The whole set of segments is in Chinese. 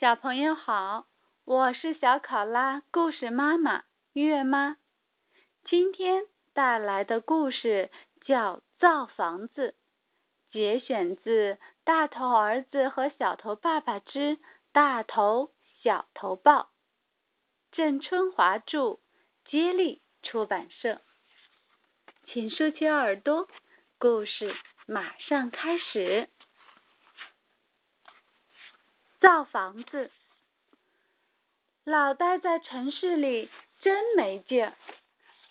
小朋友好，我是小考拉故事妈妈月妈。今天带来的故事叫《造房子》，节选自《大头儿子和小头爸爸之大头小头报》，郑春华著，接力出版社。请竖起耳朵，故事马上开始。造房子，老待在城市里真没劲儿。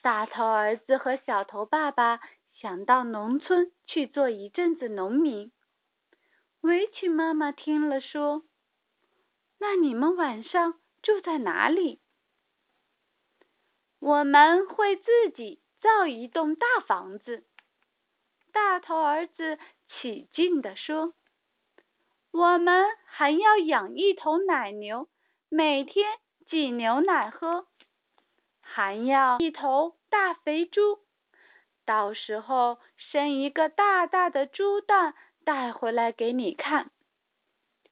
大头儿子和小头爸爸想到农村去做一阵子农民。围裙妈妈听了说：“那你们晚上住在哪里？”我们会自己造一栋大房子。大头儿子起劲地说。我们还要养一头奶牛，每天挤牛奶喝，还要一头大肥猪，到时候生一个大大的猪蛋带回来给你看，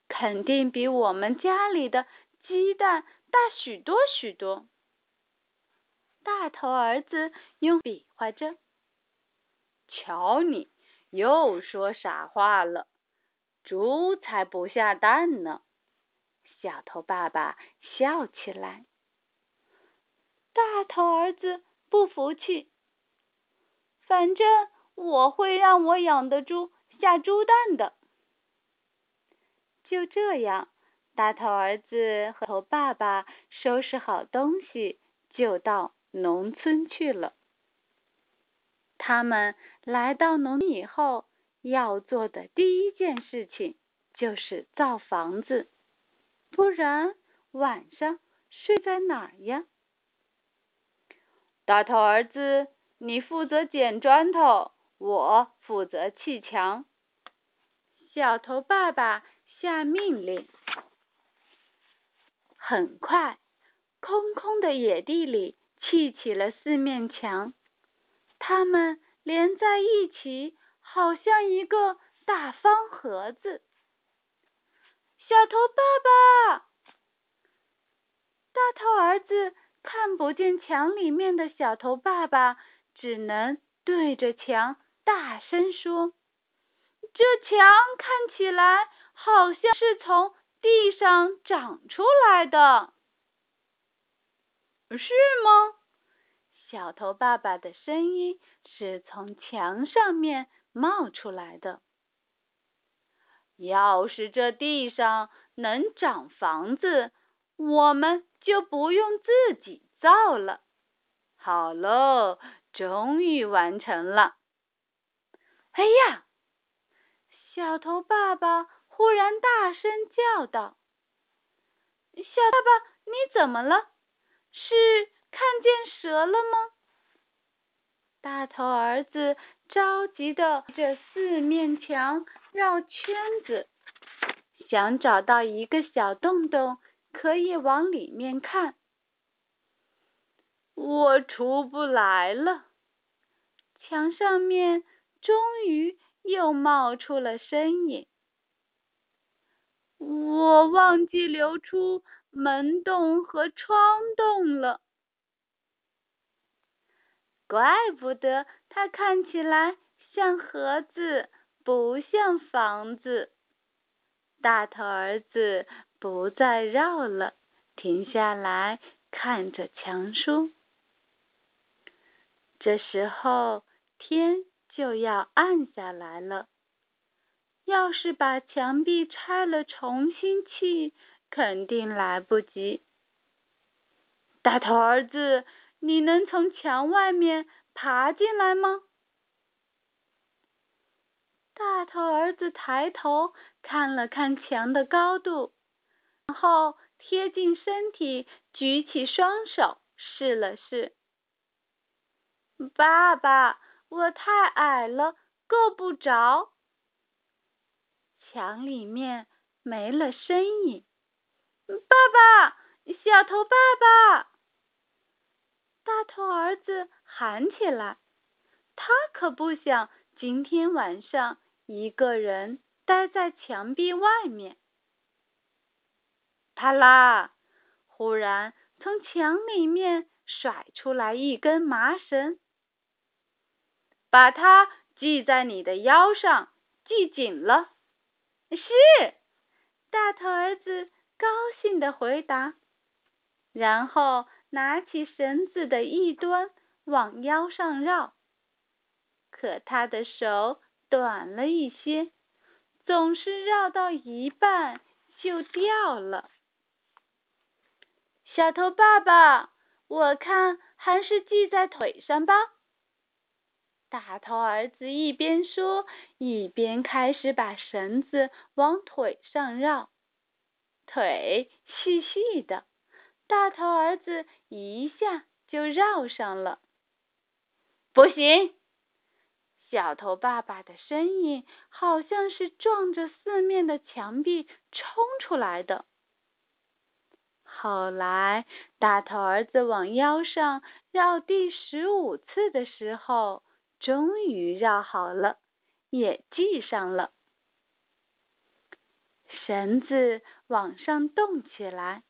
肯定比我们家里的鸡蛋大许多许多。大头儿子用比划着，瞧你又说傻话了。猪才不下蛋呢！小头爸爸笑起来。大头儿子不服气，反正我会让我养的猪下猪蛋的。就这样，大头儿子和头爸爸收拾好东西，就到农村去了。他们来到农村以后。要做的第一件事情就是造房子，不然晚上睡在哪呀？大头儿子，你负责捡砖头，我负责砌墙。小头爸爸下命令。很快，空空的野地里砌起了四面墙，它们连在一起。好像一个大方盒子。小头爸爸，大头儿子看不见墙里面的小头爸爸，只能对着墙大声说：“这墙看起来好像是从地上长出来的，是吗？”小头爸爸的声音是从墙上面。冒出来的。要是这地上能长房子，我们就不用自己造了。好喽，终于完成了！哎呀，小头爸爸忽然大声叫道：“小爸爸，你怎么了？是看见蛇了吗？”大头儿子。着急的这四面墙绕圈子，想找到一个小洞洞，可以往里面看。我出不来了。墙上面终于又冒出了身影。我忘记留出门洞和窗洞了。怪不得它看起来像盒子，不像房子。大头儿子不再绕了，停下来看着墙书。这时候天就要暗下来了，要是把墙壁拆了重新砌，肯定来不及。大头儿子。你能从墙外面爬进来吗？大头儿子抬头看了看墙的高度，然后贴近身体，举起双手试了试。爸爸，我太矮了，够不着。墙里面没了声音。爸爸，小头爸爸。大头儿子喊起来：“他可不想今天晚上一个人待在墙壁外面。”啪啦！忽然从墙里面甩出来一根麻绳，把它系在你的腰上，系紧了。是，大头儿子高兴的回答，然后拿起绳子的一端往腰上绕。可他的手短了一些，总是绕到一半就掉了。小头爸爸，我看还是系在腿上吧。大头儿子一边说，一边开始把绳子往腿上绕。腿细细的，大头儿子一下就绕上了。不行！小头爸爸的声音好像是撞着四面的墙壁冲出来的。后来，大头儿子往腰上绕第十五次的时候，终于绕好了，也系上了。绳子往上动起来，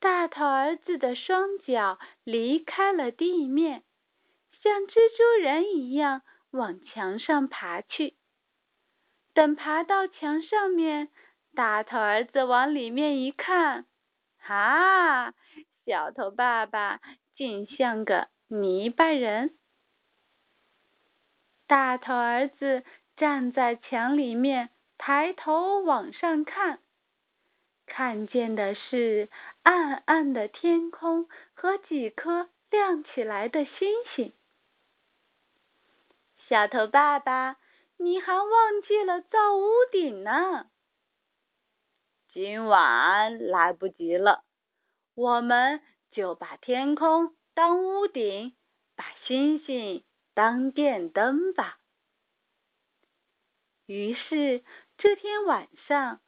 大头儿子的双脚离开了地面，像蜘蛛人一样。往墙上爬去。等爬到墙上面，大头儿子往里面一看，哈，小头爸爸竟像个泥巴人。大头儿子站在墙里面，抬头往上看，看见的是暗暗的天空和几颗亮起来的星星。小头爸爸，你还忘记了造屋顶呢。今晚来不及了，我们就把天空当屋顶，把星星当电灯吧。于是这天晚上，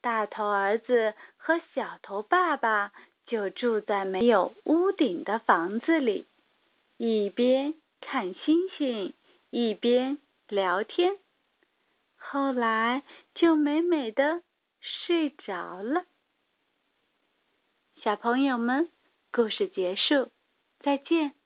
大头儿子和小头爸爸就住在没有屋顶的房子里，一边看星星。一边聊天，后来就美美的睡着了。小朋友们，故事结束，再见。